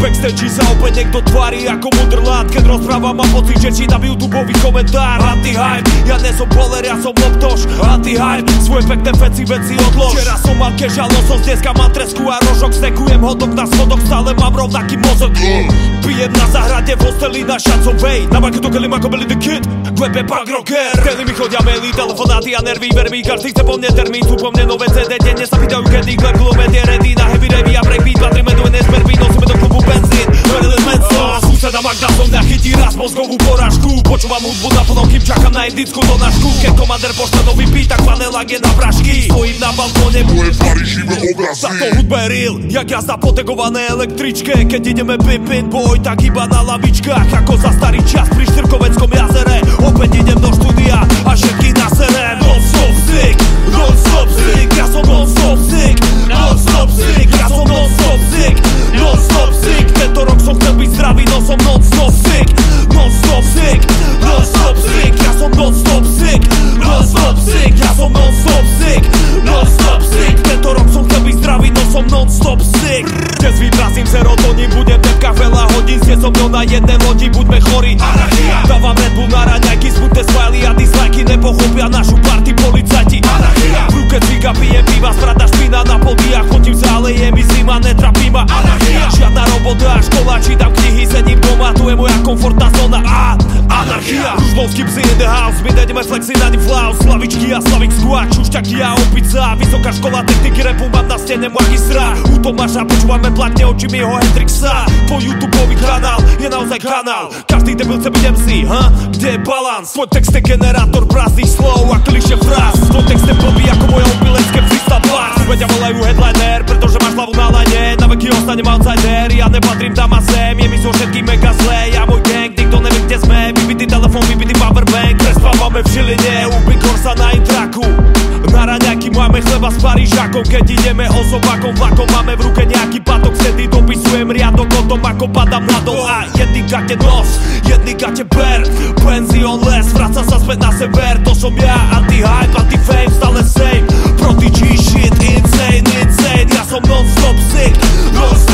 backstage sa opäť niekto tvári ako mudrlát. Keď rozprávam mám pocit, že čítam youtube komentár. Anti-hype, ja nie som boler, ja som loptoš Anti-hype, svoje pekné veci, veci odlož. Včera som mal kežal losos, dneska mám tresku a rožok Stekujem hodok na schodok, stále mám rovnaký mozog. Pijem na zahrade v hosteli na šancovej Na majku to kelím ako byli the kid. Klebe punk rocker. Daily mi chodia maily, telefonáty a nervy Verby, každý chce po mne termín Sú po mne nové CD, denne sa pýtajú kedy Gleb, je ready na heavy ravy a breakbeat Patríme do NSPR, Magda so mňa chytí raz mozgovú porážku. Počúvam hudbu na plnom, kým čakám na indicku do našku Keď komander pošle nový beat, tak panelák je na prašky Stojím na balkóne, moje tvary živé obrazy. Za to hudba je real, jak jazda po tegované električke. Keď ideme pipin boj, tak iba na lavičkách. Ako za starý čas pri Štyrkoveckom jazere. Opäť idem do štúdia a sick Dnes vytrazím serotonín, budem dneska veľa hodín Ste so mnou na jednej lodi, buďme chorí. Anarchia! Dávam Red Bull na raňajky, smutné smiley a dislajky Nepochopia našu party policajti. Anarchia! V ruke cviga, pijem piva, sprata špina na podiach Chodím sa, ale je mi zima, netrapí ma Anarchia Robota, škola, čítam knihy, sedím doma Tu je moja komfortná zóna. A Anarchia. Ružbovský psi in the house, my nejdeme flexy na flaus Slavičky a Slavik squad, čušťaky a opica. Vysoká škola techniky repu, mám na stene magistra U Tomáša počúvame platne očím jeho Hendrixa. Tvoj YouTube kanál je naozaj kanál. Každý debil chce byť MC, ha? Kde je balans? Tvoj text je generátor prázdnych slov a kliše fráz. Tvoj text je blbý ako moje opilecké freestyle bars Veď volajú headliner, pretože máš hlavu na lane. Na veky outsider, ja nepatrím tam a sem. Je mi zo všetky mega zlé, ja môj gang, nikto nevie kde sme. Vybitý telefon, vybitý powerbank Prespávame v Žiline, u Korsa na intraku. Na raňajky máme chleba s Parížakom. Keď ideme osobakom vlakom Máme v ruke nejaký patok. Vtedy dopisujem riadok o tom ako padám na dol A jedný gate nos, jedný gate ber. Penzion les, vraca sa späť na sever. To som ja, anti-hype, anti-fame, stále same. Proti G-shit, insane, insane. Ja som non-stop sick, non-stop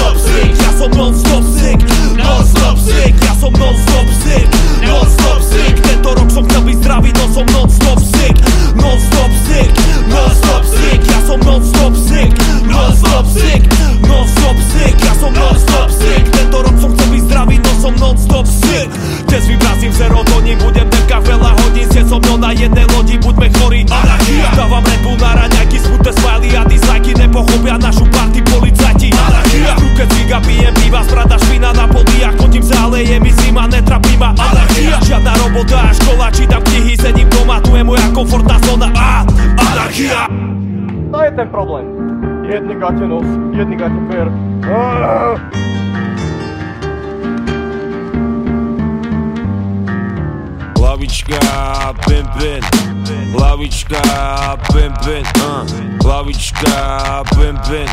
som non-stop sick, non-stop sick. Ja som non-stop sick, non-stop sick. Tento rok som chcel byť zdravý, no som non-stop sick Non-stop sick, non-stop sick. Ja som non-stop sick, non-stop sick Non-stop sick, ja som non-stop sick. Tento rok som chcel byť zdravý, no som non-stop sick. Dnes vybrázim serotonín, budem dneska veľa hodín. Ste so mnou na jednej lodi, buďme chorí Anarchia Dávam Bull na raňajky, smutné smiley a dislajky Nepochopia našu party policajti Anarchia ruke cviga, pijem piva, sprata špina na podiach Chodím sa, ale je mi zima, netrapí ma Anarchia Žiadna robota, škola, čítam knihy, sedím doma Tu je moja komfortná zóna a Anarchia To je ten problém. Jedný gate nos, jedný gate per. Lavička, pin pin Lavička, pin pin uh. Lavička, pin pin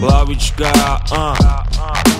Lavička, uh.